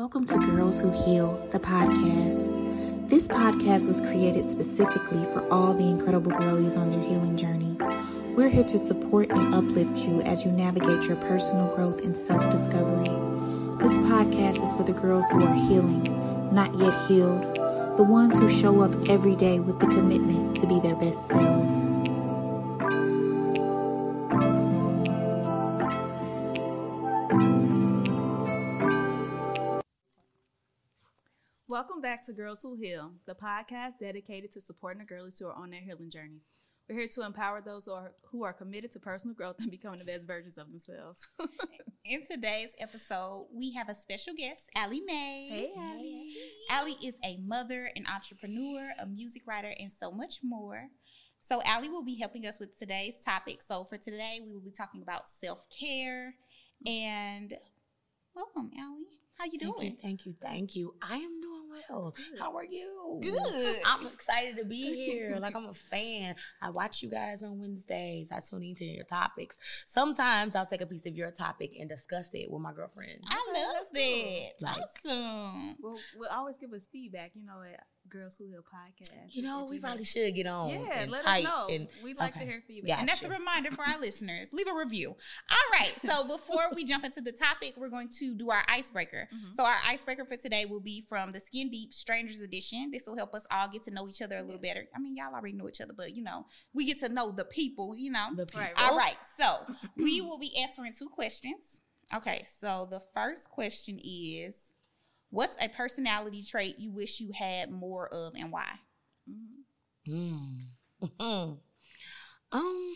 Welcome to Girls Who Heal, the podcast. This podcast was created specifically for all the incredible girlies on their healing journey. We're here to support and uplift you as you navigate your personal growth and self discovery. This podcast is for the girls who are healing, not yet healed, the ones who show up every day with the commitment to be their best selves. Welcome back to Girls Who Heal, the podcast dedicated to supporting the girlies who are on their healing journeys. We're here to empower those who are, who are committed to personal growth and becoming the best versions of themselves. In today's episode, we have a special guest, Alli Mays. Hey, Alli. Alli is a mother, an entrepreneur, a music writer, and so much more. So, Alli will be helping us with today's topic. So, for today, we will be talking about self care. And welcome, Alli. How you Thank doing? you, thank you, thank you. I am doing well. How are you? Good. I'm excited to be here. Like I'm a fan. I watch you guys on Wednesdays. I tune into your topics. Sometimes I'll take a piece of your topic and discuss it with my girlfriend. I Okay, love that's that. Like- awesome. well, will always give us feedback, you know, at Girls Who Heal podcast. You know, we probably should get on. Yeah, and let type us know. And, We'd like okay. to hear feedback. Yeah. And that's a reminder for our listeners. Leave a review. All right. So before we jump into the topic, we're going to do our icebreaker. Mhm. So our icebreaker for today will be from the Skin Deep Strangers Edition. This will help us all get to know each other a little better. I mean, y'all already know each other, but you know, we get to know the people, you know. The people. All right. So we will be answering two questions. Okay. So the first question is What's a personality trait you wish you had more of and why? Mm. um,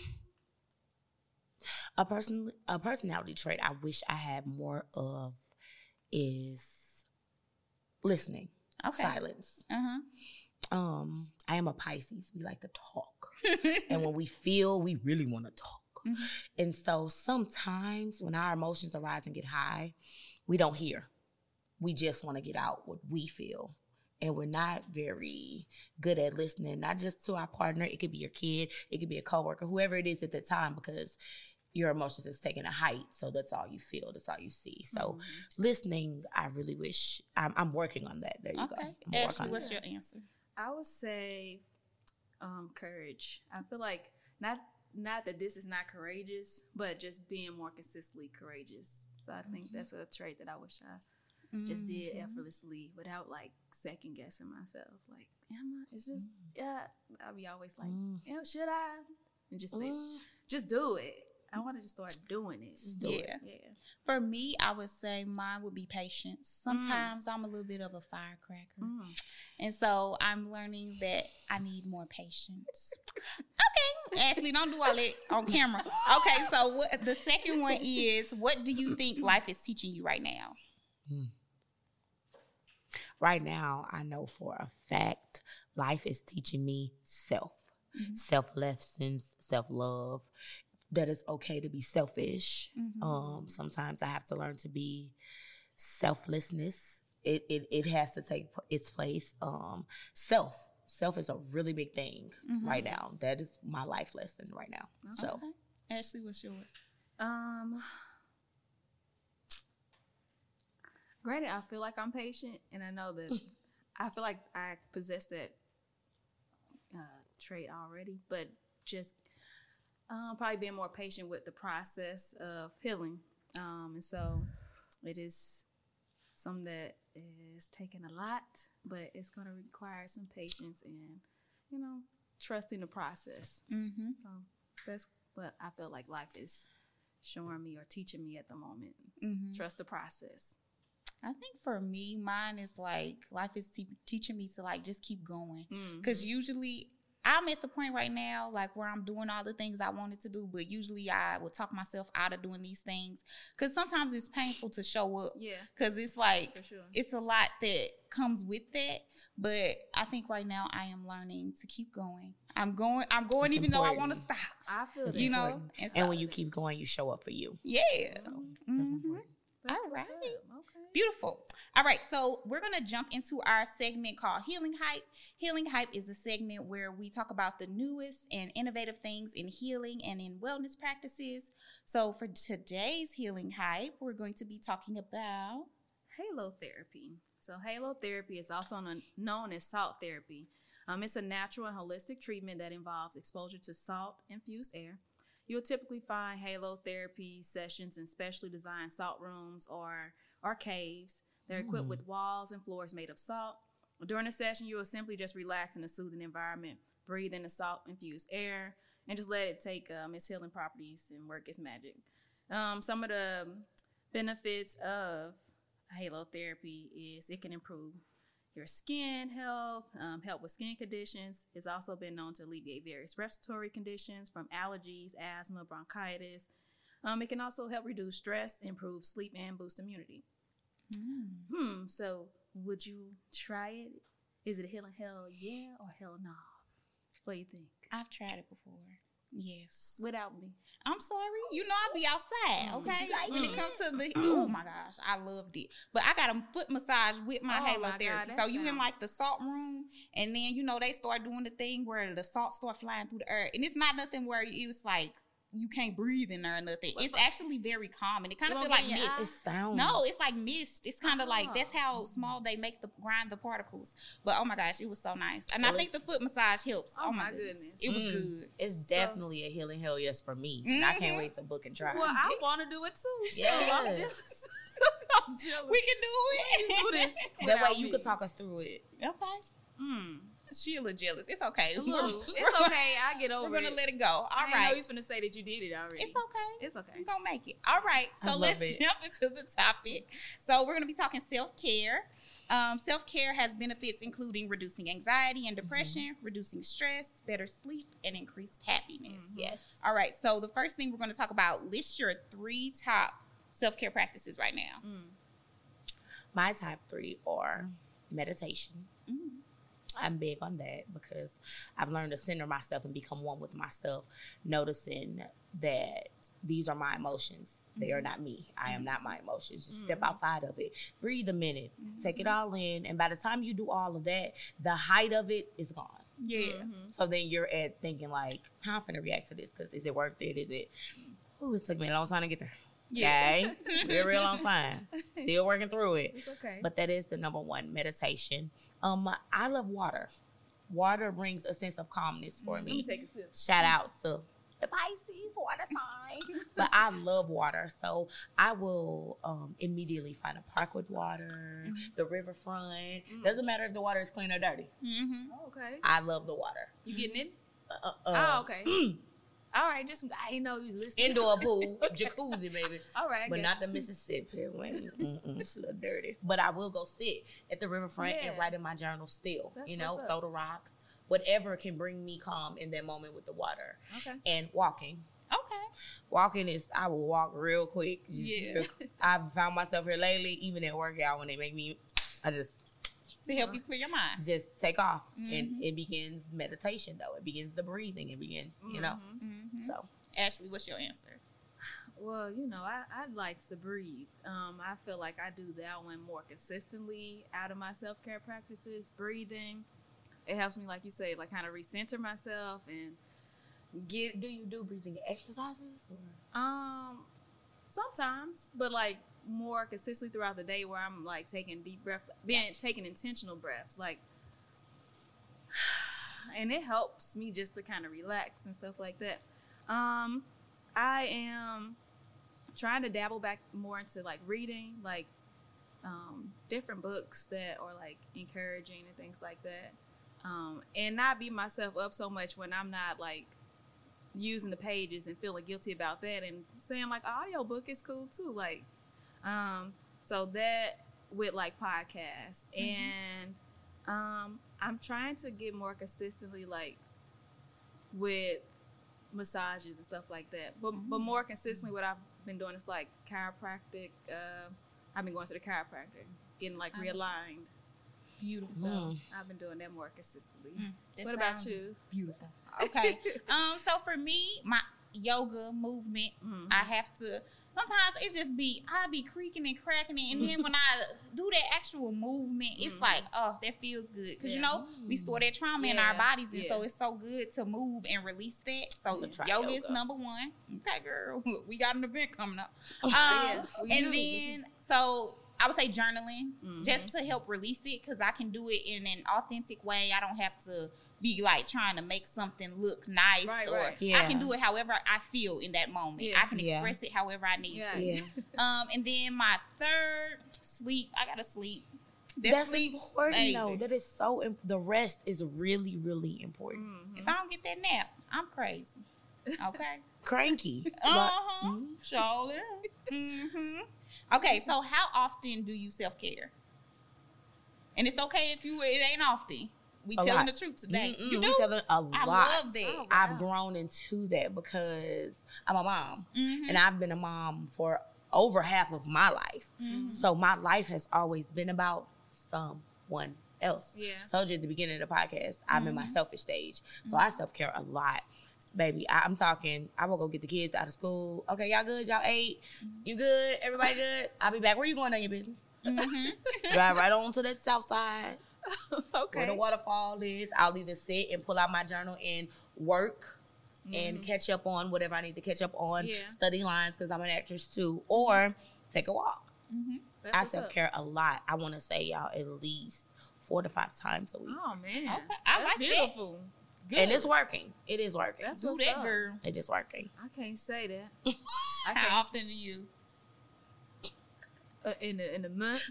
a person, a personality trait I wish I had more of is listening, Okay. silence. Uh Um, I am a Pisces. We like to talk, and when we feel, we really want to talk. Mhm. And so sometimes when our emotions arise and get high, we don't hear. We just want to get out what we feel. And we're not very good at listening, not just to our partner. It could be your kid, it could be a coworker, whoever it is at the time, because your emotions is taking a height. So that's all you feel, that's all you see. So Mhm. listening, I really wish I'm, I'm working on that. There you go. okay. I'm Ashley, what's that. your answer? I would say um, courage. I feel like not not that this is not courageous, but just being more consistently courageous. So I think Mm-hmm. that's a trait that I wish I just did effortlessly without like second guessing myself. Like, am I? Is this? Yeah. I'll be always like, Mm. yeah, should I? And just say, Mm. just do it. I want to just start doing it. do it. Yeah. Yeah. For me, I would say mine would be patience. Sometimes I'm a little bit of a firecracker. Mm. And so I'm learning that I need more patience. Okay. Ashley, don't do all that on camera. Okay, so what the second one is what do you think life is teaching you right now? Right now i know for a fact life is teaching me self Mhm. self lessons self-love that it's okay to be selfish Mhm. um sometimes i have to learn to be selflessness it it, it has to take its place um self self is a really big thing Mhm. right now that is my life lesson right now so Ashley, what's yours? Um. Granted, I feel like I'm patient, and I know that I feel like I possess that uh, trait already. But just um, probably being more patient with the process of healing, um, and so it is something that is taking a lot, but it's going to require some patience and you know trusting the process. Mm-hmm. So that's what I feel like life is showing me or teaching me at the moment. Mm-hmm. Trust the process. I think for me, mine is like life is te- teaching me to like just keep going. Mm-hmm. Because usually I'm at the point right now, like where I'm doing all the things I wanted to do, but usually I will talk myself out of doing these things. Because sometimes it's painful to show up. Yeah, Because it's like, sure. it's a lot that comes with that. But I think right now I am learning to keep going. I'm going, I'm going It's even though I want to stop, I feel that. you know? important. And, and so- when you keep going you show up for you yeah. so that's Mhm. important That's all right. Okay. Beautiful. All right, so we're gonna jump into our segment called Healing Hype. Healing Hype is a segment where we talk about the newest and innovative things in healing and in wellness practices. So for today's Healing Hype, we're going to be talking about halotherapy. So, halotherapy is also known- known as salt therapy. Um, it's a natural and holistic treatment that involves exposure to salt infused air. You'll typically find halo therapy sessions in specially designed salt rooms or, or caves. They're equipped with walls and floors made of salt. During a session, you will simply just relax in a soothing environment, breathe in the salt infused air, and just let it take um, its healing properties and work its magic. Um, some of the benefits of halo therapy is it can improve your skin health, um, help with skin conditions. It's also been known to alleviate various respiratory conditions from allergies, asthma, bronchitis. Um, it can also help reduce stress, improve sleep, and boost immunity. Hmm. So, would you try it? Is it a healing hell yeah or hell no? What do you think? I've tried it before. Yes. Without me. I'm sorry. You know I'll be outside, Mm. okay? Like when it comes to the oh my gosh, I loved it. But I got a foot massage with my Oh my halotherapy. God, so you in like the salt room, and then you know they start doing the thing where the salt start flying through the air, and it's not nothing where it was like you can't breathe in there or nothing. What It's the- actually very calm, and it kind of feels like get in your mist. eye? It sounds No, it's like mist. It's kind of like that's Oh. how small they make the grind the particles. But oh my gosh, it was so nice, and I think the foot massage helps. Oh Oh, my my goodness, goodness. it was Mm. good. It's So- definitely a healing hell yes for me. And I can't Mhm. wait to book and try. Well, I want to do it too. So I'm Yes. I'm. We can do it. do this that way you me. could talk us through it. Okay. Mm. She a little jealous. It's okay. A. It's okay. I get over it. We're gonna it. let it go. All I right. right. know he's gonna say that you did it already. It's okay. It's okay. We're gonna make it. All right. So let's it. jump into the topic. So we're gonna be talking self-care. Um, self-care has benefits including reducing anxiety and depression, reducing stress, better sleep, and increased happiness. Mhm. Yes. All right. So the first thing we're gonna talk about, list your three top self-care practices right now. Mm. My top three are meditation. Mm. I'm big on that because I've learned to center myself and become one with myself, noticing that these are my emotions. They are not me. I am not my emotions. Just step Mhm. outside of it. Breathe a minute. Take it all in. And by the time you do all of that, the height of it is gone. Yeah. Mhm. So then you're at thinking like, how I'm finna react to this? Because is it worth it? Is it? Ooh, it took me a long time to get there. Yeah. Okay, be a real long time. Still working through it. It's okay. But that is the number one meditation. Um, I love water. Water brings a sense of calmness for me. Let me take a sip. Shout out to the Pisces water sign. but I love water, so I will um, immediately find a park with water, the riverfront. Mm. Doesn't matter if the water is clean or dirty. Mm-hmm. Oh, okay. I love the water. You getting it? Uh, uh, oh, okay. All right. Just I know you listening. Indoor pool, jacuzzi, baby. All right. I but not you. the Mississippi one. It's a little dirty. But I will go sit at the riverfront and write in my journal still. That's you know, throw the rocks, whatever can bring me calm in that moment with the water. Okay. And walking. Okay. Walking is I will walk real quick. Yeah. I've found myself here lately, even at workout when they make me I just To help you clear your mind. just take off. And Mhm. it begins meditation though. It begins the breathing. It begins, you know. Mhm. Mm-hmm. So Ashley, what's your answer? Well, you know, I, I like to breathe. Um, I feel like I do that one more consistently out of my self care practices. Breathing, it helps me, like you say, like kind of recenter myself and get do you do breathing exercises? Or? um sometimes, but like more consistently throughout the day, where I'm like taking deep breaths, being taking intentional breaths, like. And it helps me just to kind of relax and stuff like that. Um, I am trying to dabble back more into like reading, like um, different books that are like encouraging and things like that, um, and not beat myself up so much when I'm not like using the pages and feeling guilty about that, and saying like audio book is cool too, like um, so that with like podcasts and um, I'm trying to get more consistently like with massages and stuff like that. But but more consistently, what I've been doing is like chiropractic. Uh, I've been going to the chiropractor, getting like Oh. realigned. Beautiful. So Mm. I've been doing that more consistently. Mm, what about you? Beautiful. Okay. um. So for me, my yoga movement, Mhm. I have to. Sometimes it just be I be creaking and cracking it, and then when I do that actual movement, it's Mhm. like oh, that feels good because you Yeah. know we store that trauma in our bodies, and so it's so good to move and release that. So I'ma yoga, is number one. Okay, girl, we got an event coming up. Um, Yeah, and then so I would say journaling, just to help release it, because I can do it in an authentic way. I don't have to be like trying to make something look nice, Right, or right. I can do it however I feel in that moment. Yeah. I can Yeah. express it however I need Yeah. to. Yeah. Um, and then my third sleep. I gotta sleep. That That's sleep, important baby. though. That is so. Imp- the rest is really, really important. Mm-hmm. If I don't get that nap, I'm crazy. Okay. Cranky. Uh But- huh. Mhm. Surely. hmm Okay, so how often do you self care? And it's okay if you it ain't often. We A telling lot. the truth today. Mm-mm, You we do. telling a I lot. love that. Oh, I've grown into that because I'm a mom, Mhm. and I've been a mom for over half of my life. Mm-hmm. So my life has always been about someone else. Yeah. Told you at the beginning of the podcast, I'm in my Mm-hmm. selfish stage, so I self care a lot. Baby, I, I'm talking. I will go get the kids out of school. Okay, y'all good? Y'all ate? Mm-hmm. You good? Everybody good? I'll be back. Where you going on your business? Mhm. Drive right on to that south side where the waterfall is. I'll either sit and pull out my journal and work and catch up on whatever I need to catch up on, Yeah. study lines because I'm an actress too, or take a walk. That's I self care a lot. I want to say y'all at least four to five times a week, Oh man. Okay, I That's like that. beautiful. Good. and it's working. It is working. That's do that, up. girl. It is just working. I can't say that. I How often do you? uh, in a, in a month,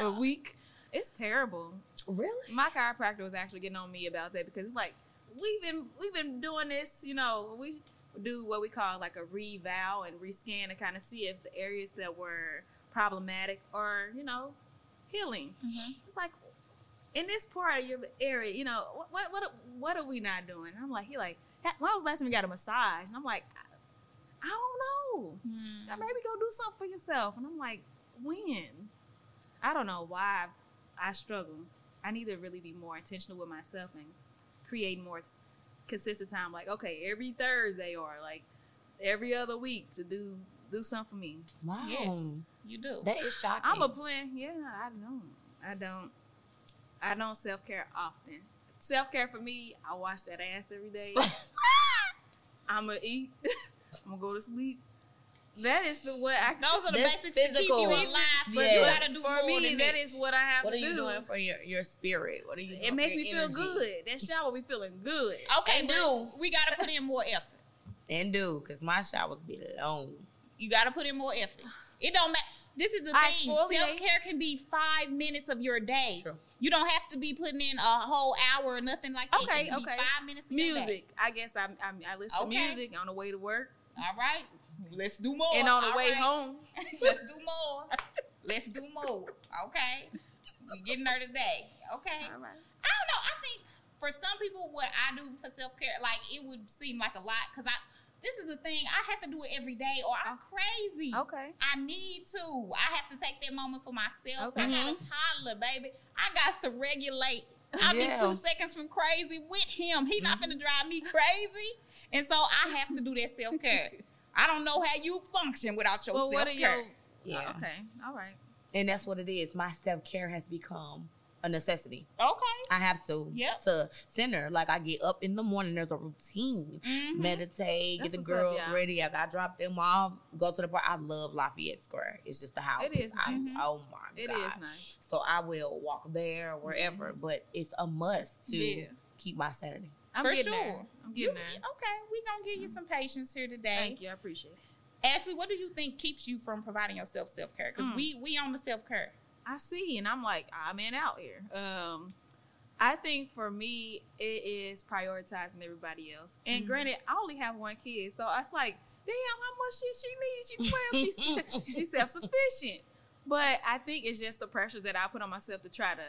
a week. It's terrible. Really? My chiropractor was actually getting on me about that because it's like we've been we've been doing this. You know, we do what we call like a reval and rescan to kind of see if the areas that were problematic are you know healing. Mm-hmm. It's like in this part of your area, you know, what what what, what are we not doing? I'm like, he like, "Hey, when was the last time you got a massage? And I'm like, I, I don't know. Hmm. Now maybe go do something for yourself. And I'm like, when? I don't know why I struggle. I need to really be more intentional with myself and create more consistent time. Like, okay, every Thursday or like every other week to do do something for me. Wow. Yes, you do. That is shocking. I'm a plan. Yeah, I don't. I don't. I don't self care often. Self care for me, I wash that ass every day. I'm gonna eat. I'm gonna go to sleep. That is the way I. Those are the That's basics to keep physical. you alive. But Yeah. you gotta do for more me. than That that. is what I have what are you doing for your, your spirit? What are you doing It for makes your me feel energy? good. That shower be feeling good. Okay, And do. we gotta put in more effort. And do, because my showers be long. You gotta put in more effort. It don't matter. This is the I thing. Self care can be five minutes of your day. True. You don't have to be putting in a whole hour or nothing like that. Okay, It can be okay. Five minutes. Of your day. Music. I guess I'm, I'm, I listen Okay. to music on the way to work All right. Let's do more. and on the All way right. home. Let's do more. Let's do more. Okay. We getting there today. Okay. All right. I don't know. I think for some people, what I do for self care, like it would seem like a lot because I. This is the thing. I have to do it every day, or I'm crazy. Okay. I need to. I have to take that moment for myself. Okay. I got a toddler, baby. I got to regulate. I'll Yeah. be two seconds from crazy with him. He not mm-hmm. gonna drive me crazy, and so I have to do that self care. I don't know how you function without your So self what are your? care. Yeah. Okay. All right. And that's what it is. My self care has become a necessity. Okay. I have to Yeah. to center. Like I get up in the morning, there's a routine. Mhm. Meditate, That's get the what's up, girls yeah. ready. As I drop them off, go to the park. I love Lafayette Square. It's just the house. It is I- nice. Oh my It is god. It is nice. So I will walk there, wherever. But it's a must to Yeah. keep my sanity. I'm For getting sure. there. I'm You- there. okay, we gonna give you some patience here today. Thank you. I appreciate it. Ashley, what do you think keeps you from providing yourself self care? Because Mm. we we on the self care. I see, and I'm like, I'm in out here. Um, I think for me, it is prioritizing everybody else. And Mhm. granted, I only have one kid, so it's like, damn, how much shit she needs? She's twelve. She's she's self sufficient. But I think it's just the pressures that I put on myself to try to,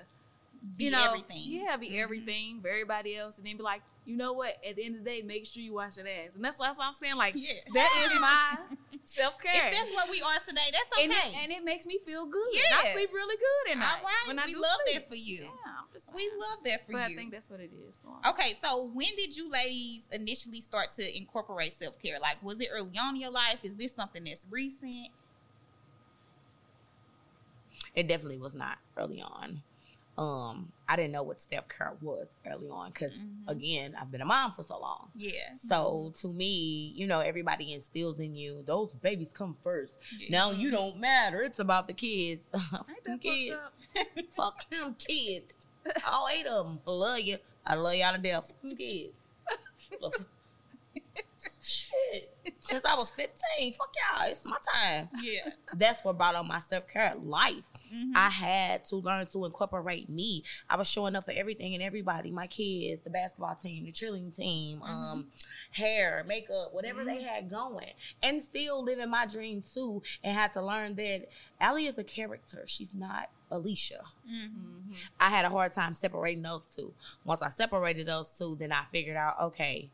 Be you know, everything. Yeah, be Mhm. everything for everybody else, and then be like, you know what? At the end of the day, make sure you wash your ass, and that's, that's what I'm saying. Like Yeah. that is my self care. If that's what we are today, that's okay. and, it, and it makes me feel good. Yeah. I sleep really good at night. All right, when I we do love sleep. that for you. Yeah, I'm just We love that for but you. I think that's what it is. So, Okay, so when did you ladies initially start to incorporate self care? Like, was it early on in your life? Is this something that's recent? It definitely was not early on. Um, I didn't know what self care was early on because Mhm. again, I've been a mom for so long. Yeah. So to me, you know, everybody instills in you those babies come first. Yeah. Now you don't matter. It's about the kids. Fuck that them fucked kids. Fuck them kids. All eight of them. I love you. I love y'all to death. Fuck them kids. Shit. Since I was 15, fuck y'all. It's my time. Yeah. That's what brought on my self care life. Mhm. I had to learn to incorporate me. I was showing up for everything and everybody, my kids, the basketball team, the cheerleading team, um, hair, makeup, whatever they had going, and still living my dream too. And had to learn that Alli is a character. She's not Alicia. Mhm. I had a hard time separating those two. Once I separated those two, then I figured out, okay,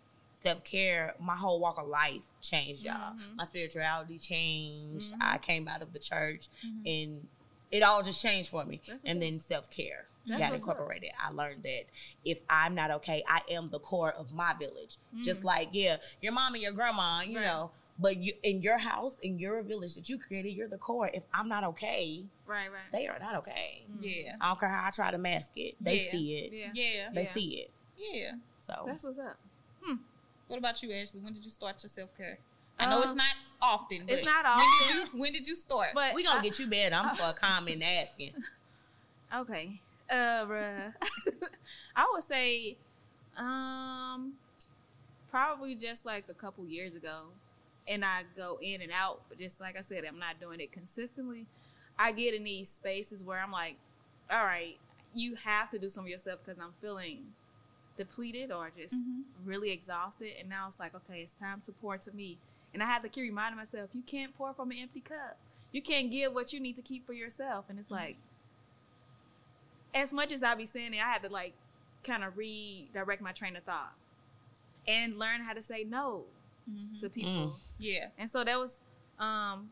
self care, my whole walk of life changed, y'all. Mhm. My spirituality changed. Mhm. I came out of the church Mhm. and it all just changed for me. That's and then self care. Got what's up. incorporated. I learned that if I'm not okay, I am the core of my village. Just Mm. like, yeah, your mom and your grandma, you Right. know, but you in your house, in your village that you created, you're the core. If I'm not okay, Right, right. they are not okay. Yeah. I don't care how I try to mask it. They Yeah. see it. Yeah. Yeah. They Yeah. see it. Yeah. So That's what's up. What about you, Ashley? When did you start your self care? I know it's Um, not often. But it's not When did often. you, when did you start? But we gonna I- get you bad. I'm for a comment asking. Okay. Uh, bruh. I would say, um, probably just like a couple years ago, and I go in and out. But just like I said, I'm not doing it consistently. I get in these spaces where I'm like, all right, you have to do some of yourself because I'm feeling depleted or just Mhm. really exhausted. And now it's like, okay, it's time to pour to me. And I had to keep reminding myself, you can't pour from an empty cup. You can't give what you need to keep for yourself. And it's like, as much as I be saying it, I had to like kind of redirect my train of thought and learn how to say no Mhm. to people. Yeah. And so that was, um,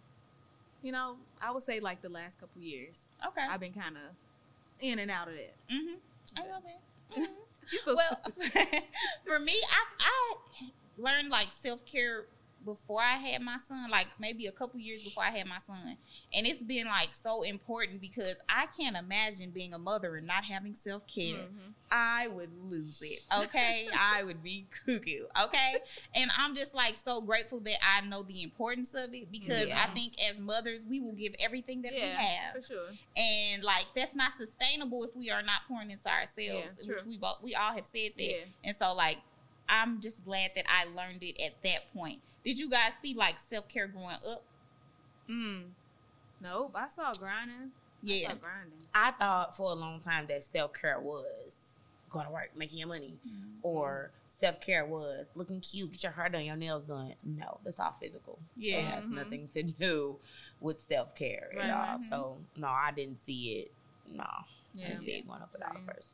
you know, I would say like the last couple years, Okay. I've been kind of in and out of that. hmm I love it. Mhm. Well, for me, I I learned like self care before I had my son, like maybe a couple years before I had my son, and it's been like so important because I can't imagine being a mother and not having self care. Mhm. I would lose it. Okay, I would be cuckoo. Okay, and I'm just like so grateful that I know the importance of it because Yeah. I think as mothers we will give everything that we have for sure. and like that's not sustainable if we are not pouring into ourselves Yeah, which we both we all have said that Yeah. and so like i'm just glad that i learned it at that point did you guys see like self-care growing up Mm. Nope, I saw grinding. I yeah saw grinding. I thought for a long time that self care was going to work, making your money, or self care was looking cute, get your hair done, your nails done. No, that's all physical. Yeah. it has Mhm. nothing to do with self care Right. at all. Mhm. So no, I didn't see it. No, I didn't see it going up at all first.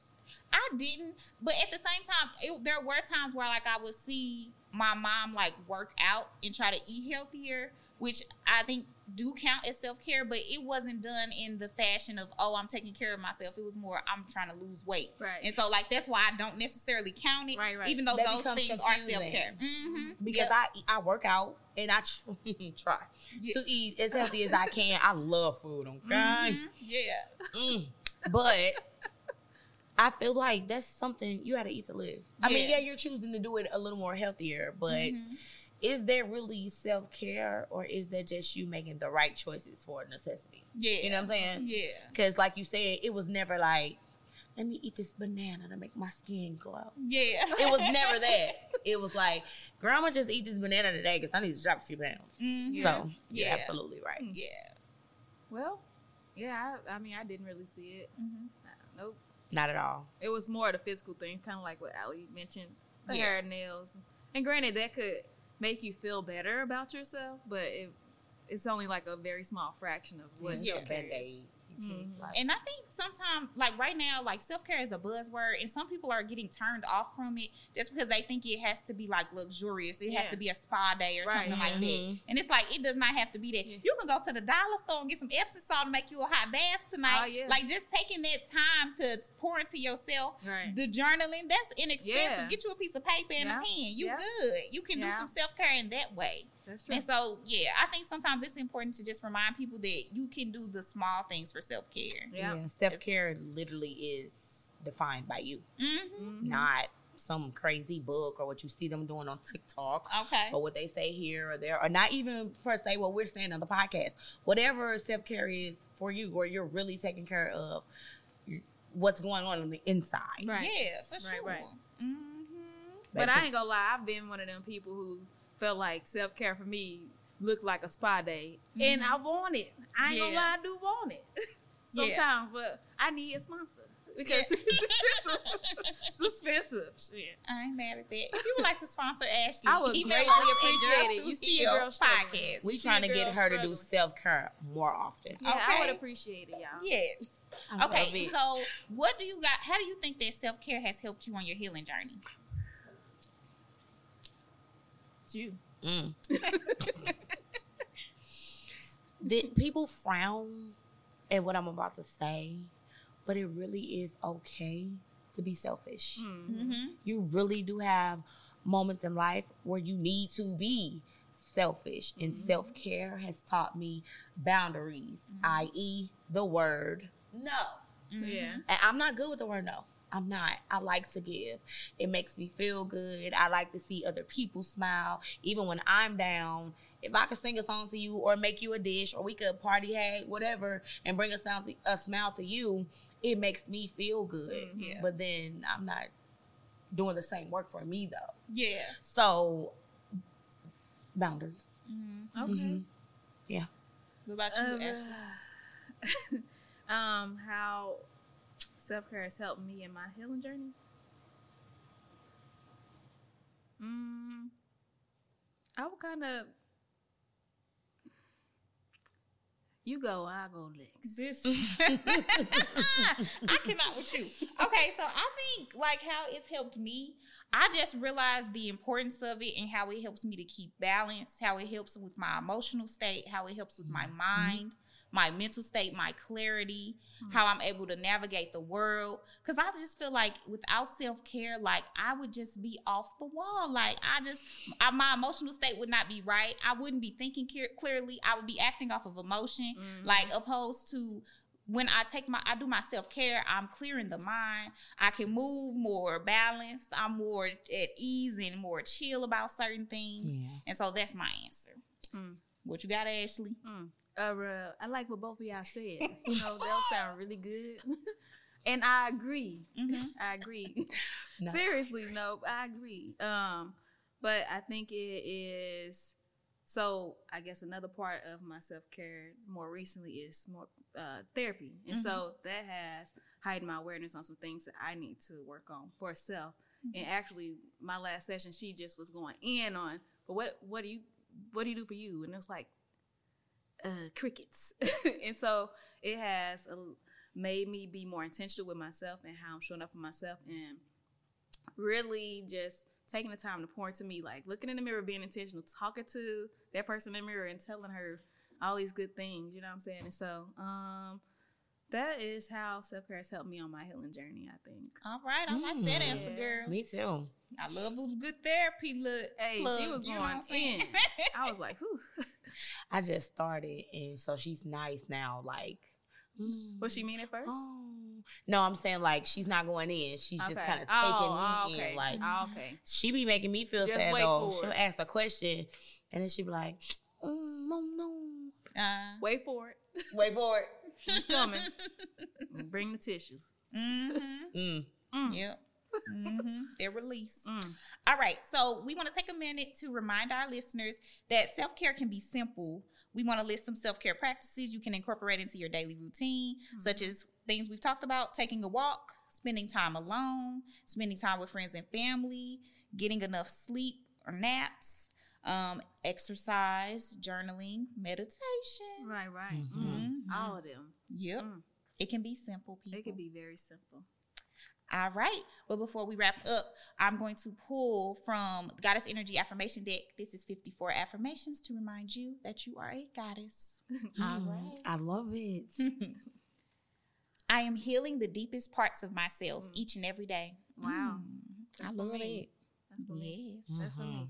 I didn't but at the same time it, there were times where like i would see my mom like work out and try to eat healthier which i think do count as self-care but it wasn't done in the fashion of oh i'm taking care of myself it was more i'm trying to lose weight Right. And so, like, that's why I don't necessarily count it, Right, right. even though That those becomes things are self care. Mm-hmm. Because I I work out and I try Yeah. to eat as healthy as I can. I love food, okay? Mm-hmm. yeah, Mm. But I feel like that's something you had to eat to live. I mean, Yeah. yeah, you're choosing to do it a little more healthier, but Mhm. is that really self care or is that just you making the right choices for necessity? yeah, You know what I'm saying? Yeah, Because, like you said, it was never like, let me eat this banana to make my skin glow. yeah. It was never that. It was like, grandma, just eat this banana today because I need to drop a few pounds. Mhm. So, you're Yeah. absolutely right. yeah. well, yeah. I, I mean, I didn't really see it. Mhm. Uh, Nope. Not at all. It was more of the physical thing, kind of like what Alli mentioned, the Yeah. hair, nails, and granted, that could make you feel better about yourself, but it, it's only like a very small fraction of what Yeah. self-care is. Band-Aid. You can't, Mhm. like- And I think sometimes, like right now, like self care is a buzzword, and some people are getting turned off from it just because they think it has to be like luxurious. It has to be a spa day or Right. something like that. Mhm. And it's like it does not have to be that. Yeah. You can go to the dollar store and get some Epsom salt to make you a hot bath tonight. Oh, yeah. Like just taking that time to pour into yourself. Right. The journaling, that's inexpensive. Yeah. Get you a piece of paper and Yeah. a pen. You Yeah. good. You can do some self care in that way. That's true. And so, yeah, I think sometimes it's important to just remind people that you can do the small things for self care. yeah. Self care literally is defined by you, Mm-hmm. not some crazy book or what you see them doing on TikTok. Okay. Or what they say here or there, or not even per se what we're saying on the podcast. Whatever self care is for you, or you're really taking care of what's going on on the inside. Right. Yeah, for Right, sure. right. Mm-hmm. But Back I ain't gonna lie, I've been one of them people who felt like self care for me looked like a spa day, and mm-hmm. I want it. I ain't gonna Yeah. lie, I do want it Yeah. sometimes, but I need a sponsor because Yeah. it's expensive. Shit. I ain't mad at that. If you would like to sponsor Ashley, I would greatly appreciate it. You see a Heal girl podcast. We See trying to get girl her to do self care more often. Yeah, I would appreciate it, y'all. Yes. I Okay, so what do you got? How do you think that self care has helped you on your healing journey? It's you. Mm. Did people frown at what I'm about to say, but it really is okay to be selfish. Mm-hmm. You really do have moments in life where you need to be selfish, and self care has taught me boundaries, i.e., the word no. Yeah. And I'm not good with the word no. I'm not. I like to give. It makes me feel good. I like to see other people smile. Even when I'm down, if I could sing a song to you or make you a dish or we could party hack, whatever, and bring a sound to, a smile to you, it makes me feel good. Mhm. Yeah. But then I'm not doing the same work for me though. Yeah. So boundaries. Mm-hmm. Okay. Mhm. Yeah. What about you, Um, Ashley? um, how self care has helped me in my healing journey. Mm, I would kind of. You go, I go next. This I cannot with you. Okay, so I think like how it's helped me. I just realized the importance of it and how it helps me to keep balanced, how it helps with my emotional state, how it helps with my mind, my mental state, my clarity, how I'm able to navigate the world. Cause I just feel like without self care, like I would just be off the wall. Like I just, I, my emotional state would not be right. I wouldn't be thinking clear- clearly. I would be acting off of emotion, Mhm. like opposed to when I take my, I do my self care. I'm clearing the mind. I can move more balanced. I'm more at ease and more chill about certain things. Yeah. And so that's my answer. Mm. What you got, Ashley? Mm. Uh, uh, I like what both of y'all said. You know, they'll sound really good. and I agree. Mm-hmm. I agree. No. Seriously, no, I agree. Um, but I think it is so. I guess another part of my self care more recently is more uh, therapy, and so that has heightened my awareness on some things that I need to work on for self. And actually, my last session, she just was going in on, but what what do you what do you do for you? And it was like uh, crickets, and so it has uh, made me be more intentional with myself and how I'm showing up for myself, and really just taking the time to pour into me, like looking in the mirror, being intentional, talking to that person in the mirror and telling her all these good things, you know what I'm saying? And so, um, that is how self care has helped me on my healing journey, I think. All right, I like that Mm. answer, girl. Me too. I love a good therapy. Look, Hey, plug, she was going I'm in. I was like, whew. I just started, and so she's nice now. Like, mm, What she mean at first? Oh. No, I'm saying like she's not going in. She's just kind of taking oh, me okay. in. Like Oh, okay. she be making me feel Just sad though. She'll ask a question, and then she be like, mm, "No, no, Uh, Wait for it. wait for it." It's coming. Bring the tissues. mm-hmm. Mm. Mm. Yep. Mm-hmm. Their release. Mm. All right. So we want to take a minute to remind our listeners that self care can be simple. We want to list some self care practices you can incorporate into your daily routine, such as things we've talked about taking a walk, spending time alone, spending time with friends and family, getting enough sleep or naps, um, exercise, journaling, meditation. Right, right. Mhm. Mm. Mhm. All of them. Yep. Mm. It can be simple, people. It can be very simple. All right. But before we wrap up, I'm going to pull from Goddess Energy Affirmation Deck. This is 54 affirmations to remind you that you are a goddess. All Mm. I love it. I am healing the deepest parts of myself each and every day. Wow. Mm, I love me. it. That's for me. Yes. That's for me.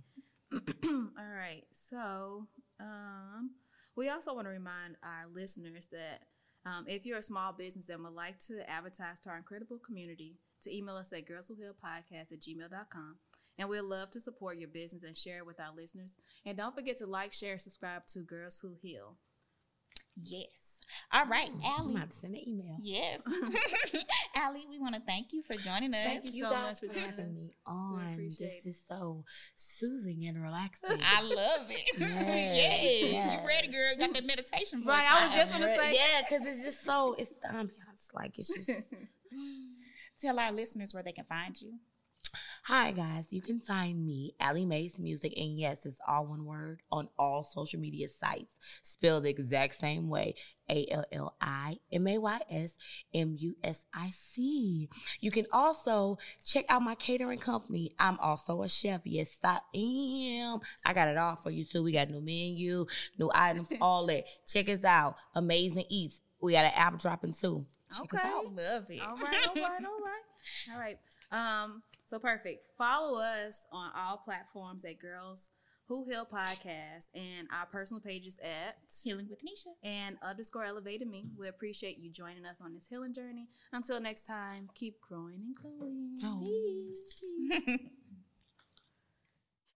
All right. So, um, we also want to remind our listeners that um, if you're a small business that would like to advertise to our incredible community, to email us at girlswhohealpodcast at gmail.com. And we'd love to support your business and share it with our listeners. And don't forget to like, share, and subscribe to Girls Who Heal. Yes. All right, mm, I'm about to send an email. Yes. Alli, we want to thank you for joining us. Thank you you so guys much for for having me on. This it. is so soothing and relaxing. I love it. Yes, yes. yes. You ready, girl? Got that meditation voice. Right, I was just gonna say- yeah, because it's just so it's the ambiance. Like it's just Tell our listeners where they can find you. Hi guys, you can find me, Alli Mays Music, and yes, it's all one word on all social media sites, spelled the exact same way. A L L I M A Y S M U S I C. You can also check out my catering company. I'm also a chef. Yes, I am. I got it all for you too. We got new menu, new items, all that. Check us out. Amazing Eats. We got an app dropping too. Check us Okay. out. Love it. All right, all right, all right. All right. Um, so perfect. Follow us on all platforms at Girls Who Heal Podcast and our personal pages at Healing with Nisha. and underscore elevated me. We appreciate you joining us on this healing journey. Until next time, keep growing and glowing. Oh. Peace.